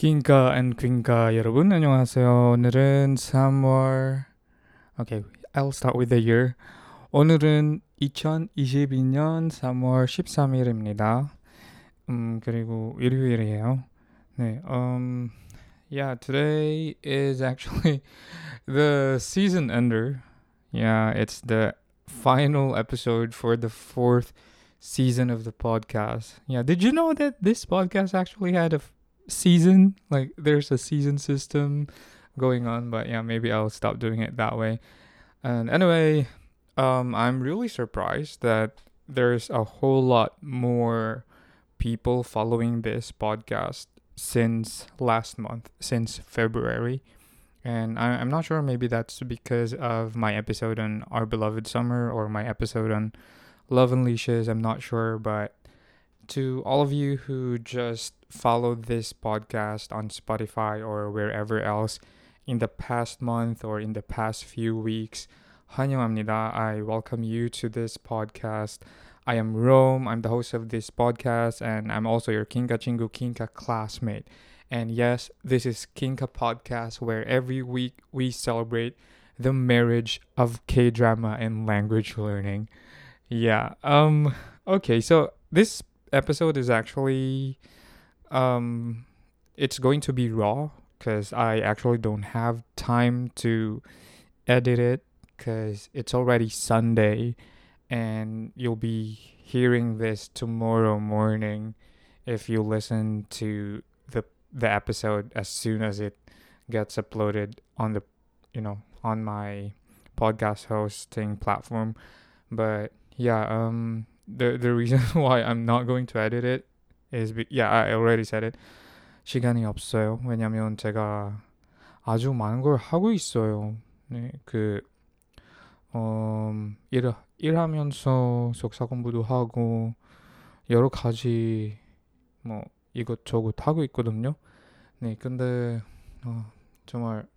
낑까 and 퀸까 여러분 안녕하세요. 오늘은 3월 Okay, I'll start with the year. 오늘은 2022년 3월 13일입니다. 음, 그리고 일요일이에요. 네. Um yeah, today is actually the season ender. Yeah, it's the final episode for the fourth season of the podcast. Yeah, did you know that this podcast actually had a f- season? Like, there's a season system going on, but yeah, maybe I'll stop doing it that way. And anyway, um, I'm really surprised that there's a whole lot more people following this podcast since last month, since February. And I, I'm not sure, maybe that's because of my episode on Our Beloved Summer or my episode on Love Unleashes. I'm not sure, but to all of you who just followed this podcast on Spotify or wherever else in the past month or in the past few weeks, 환영합니다. I welcome you to this podcast. I am Rome. I'm the host of this podcast, and I'm also your Kinka Chingu Kinka classmate. And yes, this is Kinka Podcast, where every week we celebrate the marriage of K drama and language learning. Yeah. Um. Okay. So this episode is actually, um, it's going to be raw because I actually don't have time to edit it because it's already Sunday, and you'll be hearing this tomorrow morning if you listen to the the episode as soon as it gets uploaded on the you know on my podcast hosting platform. But yeah um the the reason why I'm not going to edit it is be, yeah I already said it 시간이 없어요 왜냐면 제가 아주 많은 걸 하고 있어요 네그 음, 일, 일하면서 석사 공부도 하고 여러 가지 뭐 이것저것 하고 있거든요. 네, 근데 어, 정말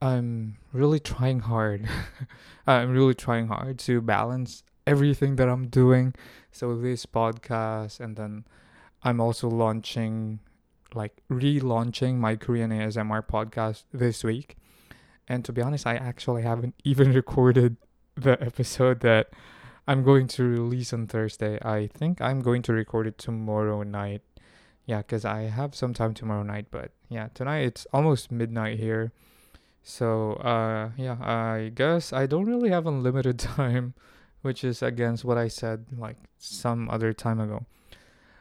I'm really trying hard. I'm really trying hard to balance everything that I'm doing. So this podcast and then I'm also launching like relaunching my Korean ASMR podcast this week. And to be honest, I actually haven't even recorded the episode that I'm going to release on Thursday. I think I'm going to record it tomorrow night. Yeah, because I have some time tomorrow night. But yeah, tonight it's almost midnight here. So uh, yeah, I guess I don't really have unlimited time, which is against what I said like some other time ago.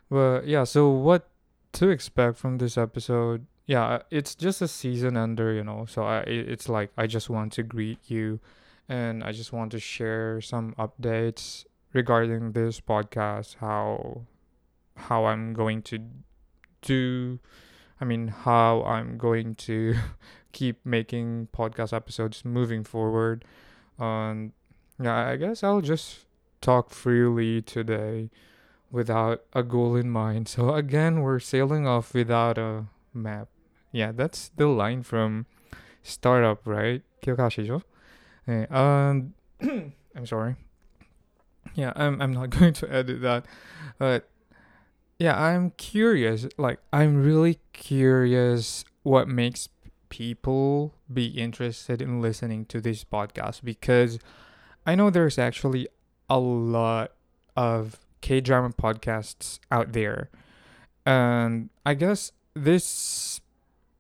But yeah, so what to expect from this episode? yeah, uh, it's just a season under, you know. So I, it's like I just want to greet you, and I just want to share some updates regarding this podcast. How, how I'm going to do, I mean, how I'm going to keep making podcast episodes moving forward. Yeah, I guess I'll just talk freely today without a goal in mind. So again, we're sailing off without a map. Yeah, that's the line from Startup, right? 기억하시죠? 네, um, I'm sorry. Yeah, I'm I'm not going to edit that, but yeah, I'm curious. Like, I'm really curious what makes people be interested in listening to this podcast because I know there's actually a lot of K drama podcasts out there, and I guess this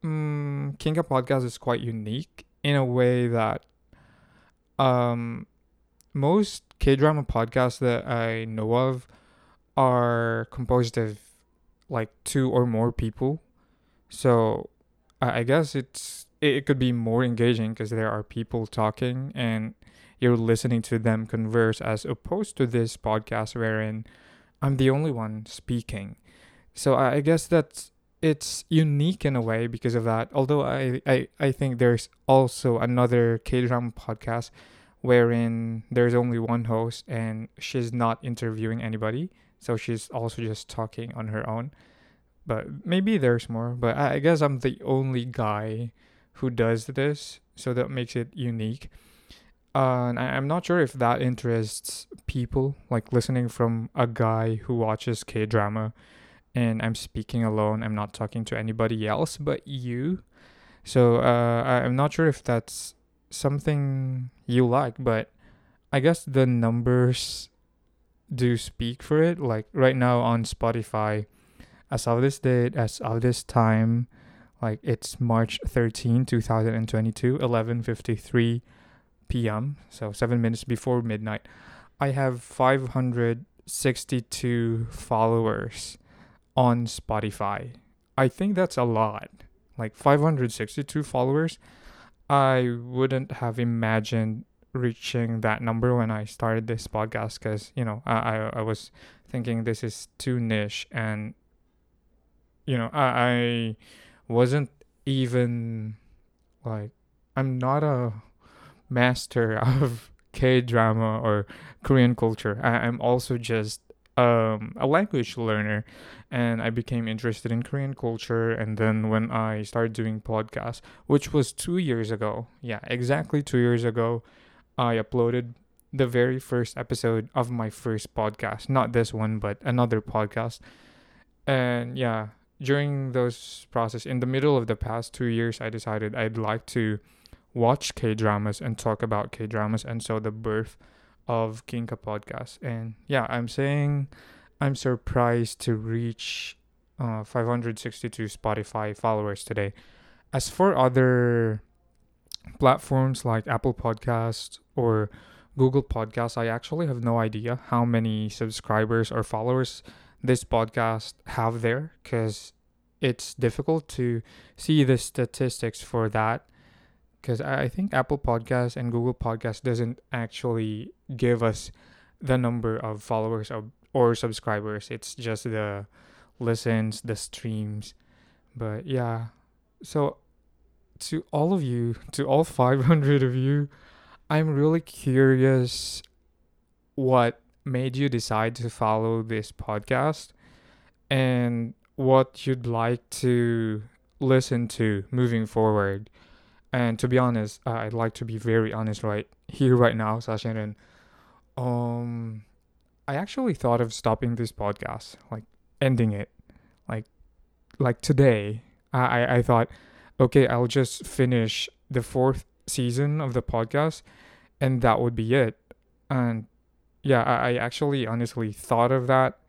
um, Kinka podcast is quite unique in a way that um, most K drama podcasts that I know of are composed of like two or more people. So I, guess it's it, it could be more engaging because there are people talking and you're listening to them converse as opposed to this podcast wherein I'm the only one speaking. So I, guess that's it's unique in a way because of that. Although I, I, I think there's also another K drama podcast wherein there's only one host and she's not interviewing anybody. So she's also just talking on her own. But maybe there's more. But I, I guess I'm the only guy who does this. So that makes it unique. Uh, and I, I'm not sure if that interests people, like listening from a guy who watches K drama and I'm speaking alone. I'm not talking to anybody else but you. So uh, I'm not sure if that's something you like, but I guess the numbers do speak for it. Like right now on Spotify, as of this date, as of this time, like it's March 13, 2022, 11:53 p.m. So 7 minutes before midnight. I have 562 followers on Spotify. I think that's a lot. Like 562 followers. I wouldn't have imagined reaching that number when I started this podcast because, you know, I, I was thinking this is too niche and, you know, I, I wasn't even like, I'm not a master of K drama or Korean culture. I, I'm also just um, a language learner and I became interested in Korean culture. And then when I started doing podcasts, which was two years ago, yeah, exactly two years ago, I uploaded the very first episode of my first podcast. Not this one, but another podcast. And yeah, during those process, in the middle of the past two years, I decided I'd like to watch K dramas and talk about K dramas. And so the birth of Kinka podcast. And yeah, I'm saying I'm surprised to reach uh, 562 Spotify followers today. As for other platforms like Apple Podcasts or Google Podcasts, I actually have no idea how many subscribers or followers this podcast have there because it's difficult to see the statistics for that because I think Apple Podcasts and Google Podcasts doesn't actually give us the number of followers or, or subscribers. It's just the listens, the streams. But yeah, so to all of you, to all 500 of you, I'm really curious what made you decide to follow this podcast and what you'd like to listen to moving forward. And to be honest, I'd like to be very honest right here, right now, Sasha. um, I actually thought of stopping this podcast, like ending it, like, like today. I I thought, okay, I'll just finish the fourth season of the podcast, and that would be it. And yeah, I, I actually honestly thought of that,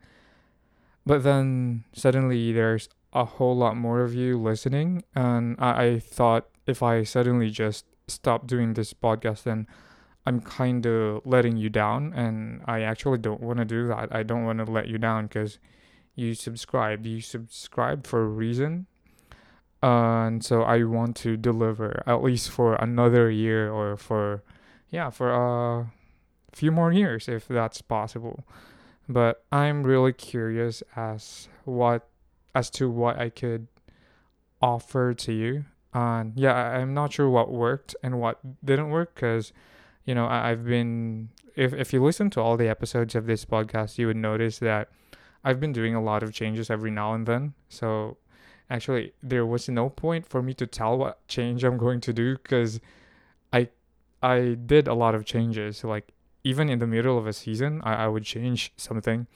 but then suddenly there's a whole lot more of you listening, and I, I thought if I suddenly just stop doing this podcast, then I'm kind of letting you down. And I actually don't want to do that. I don't want to let you down because you subscribed. You subscribed for a reason. Uh, and so I want to deliver at least for another year or for, yeah, for a few more years if that's possible. But I'm really curious as what as to what I could offer to you and yeah i'm not sure what worked and what didn't work because you know I, i've been if, if you listen to all the episodes of this podcast you would notice that i've been doing a lot of changes every now and then. So actually there was no point for me to tell what change i'm going to do because i i did a lot of changes. Like even in the middle of a season i, I would change something.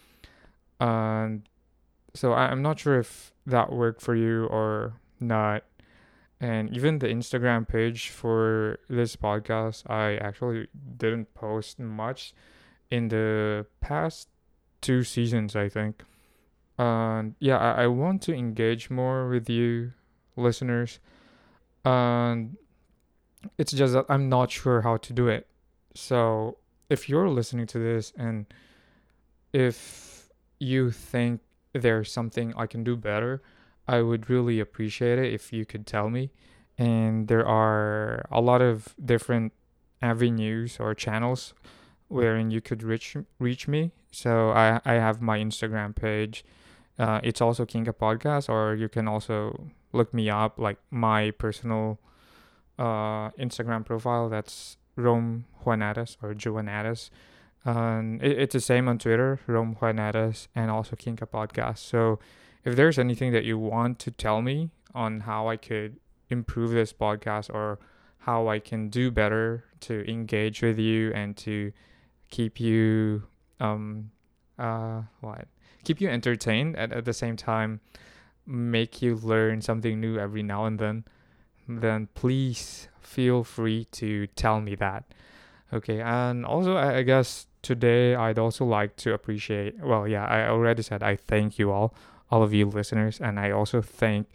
And so I, i'm not sure if that worked for you or not and even the Instagram page for this podcast, I actually didn't post much in the past two seasons, I think. And yeah, I, I want to engage more with you, listeners. And it's just that I'm not sure how to do it. So if you're listening to this and if you think there's something I can do better, I would really appreciate it if you could tell me. And there are a lot of different avenues or channels wherein you could reach reach me. So I I have my Instagram page. Uh, it's also Kinka Podcast, or you can also look me up like my personal uh, Instagram profile. That's Rome Juanatas or Juanatas. Um, it, it's the same on Twitter, Rome Juanatas, and also Kinka Podcast. So if there's anything that you want to tell me on how I could improve this podcast or how I can do better to engage with you and to keep you um uh what keep you entertained and at the same time make you learn something new every now and then, then please feel free to tell me that. Okay, and also I, I guess today I'd also like to appreciate. Well, yeah, I already said I thank you all, all of you listeners, and I also thank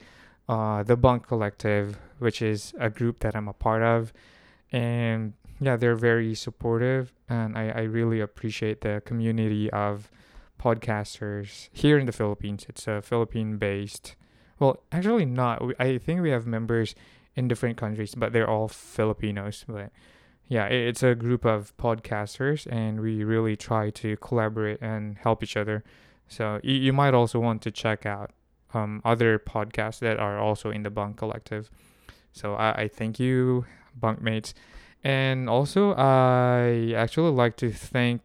uh, the Bunk Collective, which is a group that I'm a part of, and yeah, they're very supportive, and I, I really appreciate the community of podcasters here in the Philippines. It's a Philippine based, well, actually not. I think we have members in different countries, but they're all Filipinos. But yeah, it's a group of podcasters, and we really try to collaborate and help each other. So you, you might also want to check out um, other podcasts that are also in the Bunk Collective. So I, I thank you, bunkmates. And also, I actually like to thank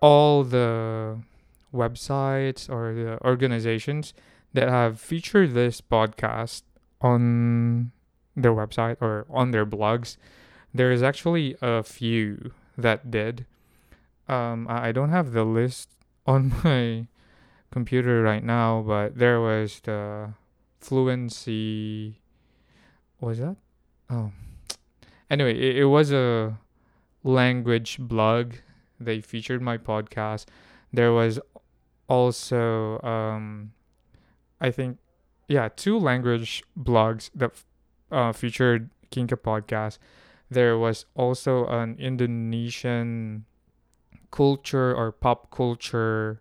all the websites or the organizations that have featured this podcast on their website or on their blogs. There is actually a few that did. Um, I don't have the list on my computer right now, but there was the fluency. Was that? Oh, anyway, it, it was a language blog. They featured my podcast. There was also, um, I think, yeah, two language blogs that uh, featured Kinka podcast. There was also an Indonesian culture or pop culture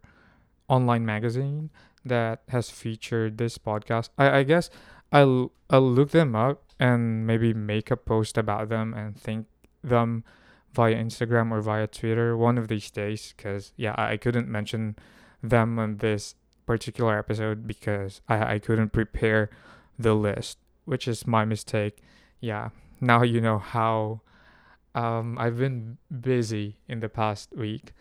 online magazine that has featured this podcast. I, I guess I'll I'll look them up and maybe make a post about them and thank them via Instagram or via Twitter one of these days because yeah I, couldn't mention them on this particular episode because I, I couldn't prepare the list which is my mistake yeah now you know how um, I've been busy in the past week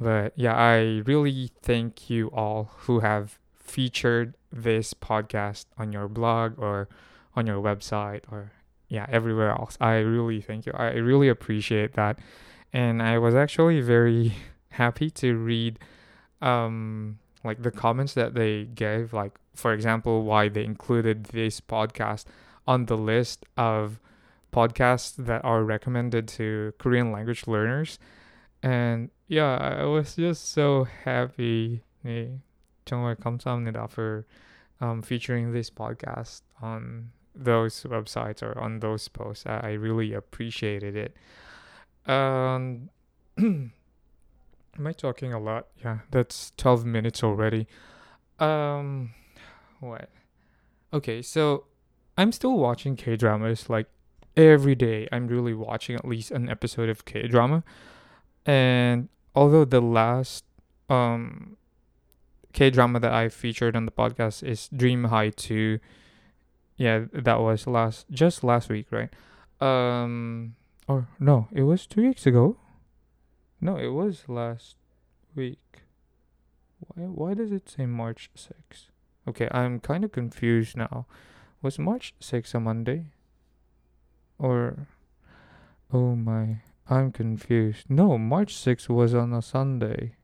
but yeah I really thank you all who have featured this podcast on your blog or on your website or yeah everywhere else. I really thank you. I really appreciate that. And i was actually very happy to read um like the comments that they gave like for example why they included this podcast on the list of podcasts that are recommended to korean language learners. And yeah i was just so happy 네, 정말 감사합니다 for um, featuring this podcast on those websites or on those posts. I, I really appreciated it. Um, am I talking a lot? Yeah, that's 12 minutes already. Um, what? Okay, so I'm still watching K dramas like every day. I'm really watching at least an episode of K drama, and although the last um K drama that I featured on the podcast is Dream High 2. Yeah, that was last just last week, right? Um or no, it was 2 weeks ago. No, it was last week. Why why does it say March 6? Okay, I'm kind of confused now. Was March 6 a Monday? Or Oh my, I'm confused. No, March 6 was on a Sunday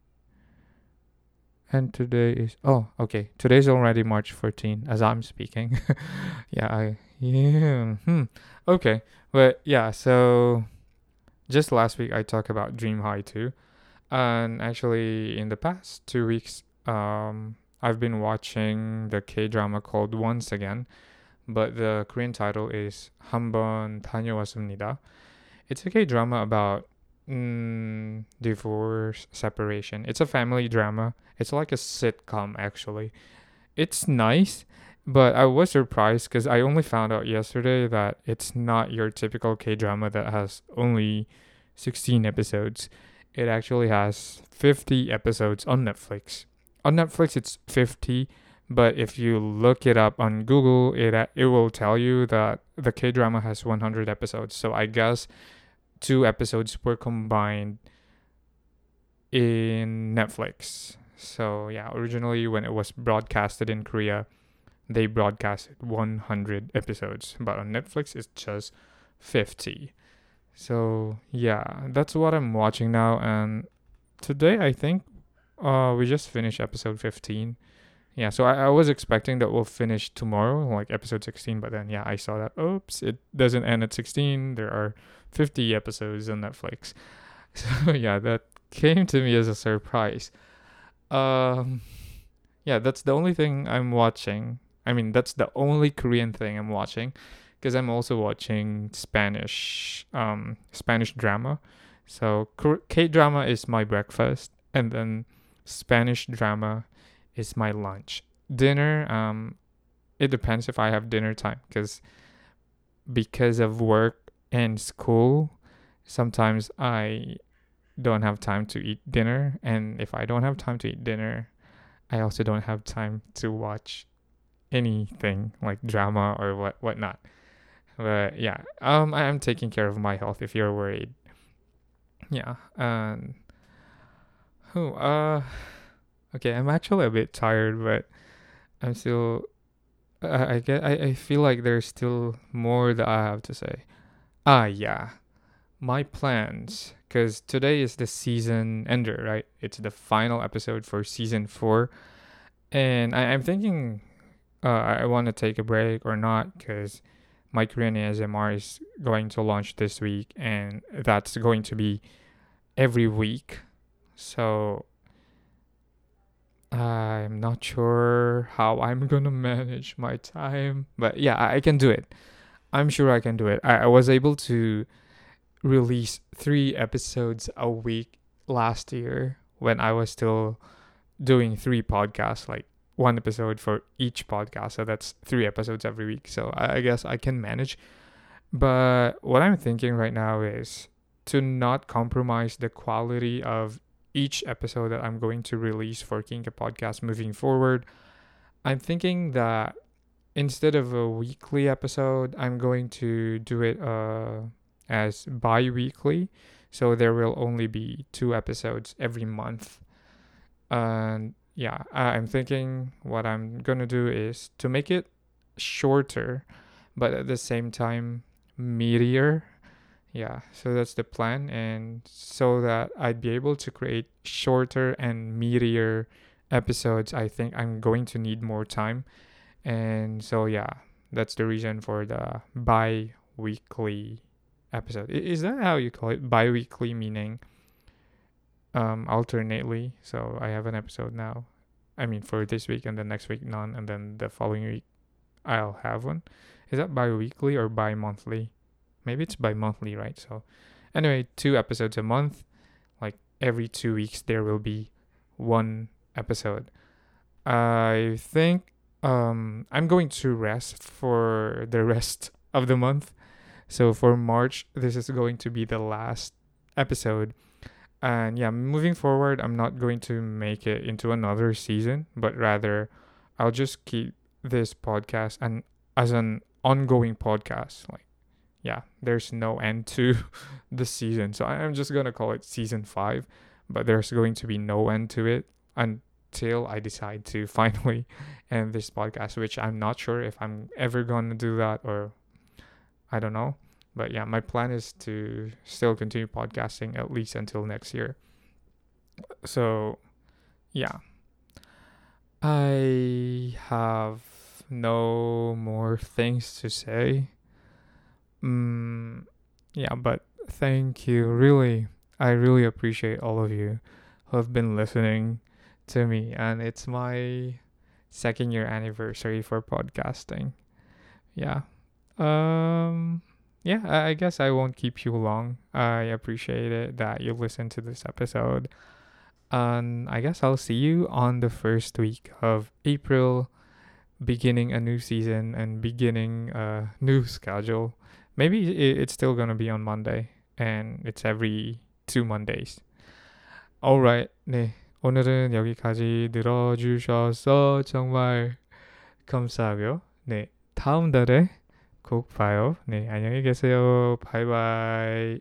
and today is oh okay today's already march 14 as i'm speaking yeah i yeah hmm okay but yeah so just last week i talked about dream high 2 and actually in the past two weeks um i've been watching the k drama called once again but the korean title is 한번 다녀왔습니다 it's a k drama about mm, divorce, separation. It's a family drama. It's like a sitcom actually. It's nice, but I was surprised because I only found out yesterday that it's not your typical K drama that has only 16 episodes. It actually has 50 episodes on Netflix. On Netflix, it's 50, but if you look it up on Google, it it will tell you that the K drama has 100 episodes. So I guess two episodes were combined in Netflix. So yeah, originally when it was broadcasted in Korea, they broadcasted 100 episodes, but on Netflix it's just 50. So yeah, that's what I'm watching now and today I think Uh, we just finished episode 15. Yeah, so I, I was expecting that we'll finish tomorrow, like episode 16, but then, yeah, I saw that, oops, it doesn't end at 16. There are 50 episodes on Netflix. So, yeah, that came to me as a surprise. Um, yeah, that's the only thing I'm watching. I mean, that's the only Korean thing I'm watching because I'm also watching Spanish um Spanish drama. So K drama is my breakfast and then Spanish drama is my lunch. Dinner um it depends if I have dinner time cuz because of work and school sometimes I don't have time to eat dinner and if I don't have time to eat dinner I also don't have time to watch anything like drama or what whatnot. But yeah, um, I am taking care of my health. If you're worried, yeah. And who? Uh, okay. I'm actually a bit tired, but I'm still. I, I get. I, I feel like there's still more that I have to say. Ah, yeah. My plans, because today is the season ender, right? It's the final episode for season four, and I, I'm thinking uh, I want to take a break or not because my Korean ASMR is going to launch this week and that's going to be every week. So I'm not sure how I'm gonna manage my time, but yeah, I can do it. I'm sure I can do it. I, I was able to release three episodes a week last year when I was still doing three podcasts like one episode for each podcast. So that's three episodes every week. So I, I guess I can manage. But what I'm thinking right now is to not compromise the quality of each episode that I'm going to release for Kinka Podcast moving forward. I'm thinking that instead of a weekly episode, I'm going to do it uh, as bi weekly. So there will only be two episodes every month. And yeah, I'm thinking what I'm gonna do is to make it shorter, but at the same time meatier. Yeah, so that's the plan, and so that I'd be able to create shorter and meatier episodes, I think I'm going to need more time, and so yeah, that's the reason for the bi-weekly episode. Is that how you call it? Bi-weekly meaning um, alternately. So I have an episode now. I mean, for this week and then next week none, and then the following week I'll have one. Is that bi-weekly or bi-monthly? Maybe it's bi-monthly, right? So, anyway, two episodes a month. Like every two weeks, there will be one episode. I think um I'm going to rest for the rest of the month. So for March, this is going to be the last episode and yeah, moving forward, I'm not going to make it into another season, but rather I'll just keep this podcast and as an ongoing podcast. Like, yeah, there's no end to the season. So I'm just going to call it season five, but there's going to be no end to it until I decide to finally end this podcast, which I'm not sure if I'm ever going to do that or I don't know. But yeah, my plan is to still continue podcasting at least until next year. So, yeah. I have no more things to say. Mm, yeah, but thank you. Really, I really appreciate all of you who have been listening to me. And it's my second year anniversary for podcasting. Yeah. Um yeah, I guess I won't keep you long. I appreciate it that you listened to this episode. And I guess I'll see you on the first week of April, beginning a new season and beginning a new schedule. Maybe it's still gonna be on Monday, and it's every two Mondays. Alright, 네. 오늘은 여기까지 들어주셔서 정말 감사하고요. 네. 다음 달에 꼭 봐요. 네, 안녕히 계세요. 바이바이.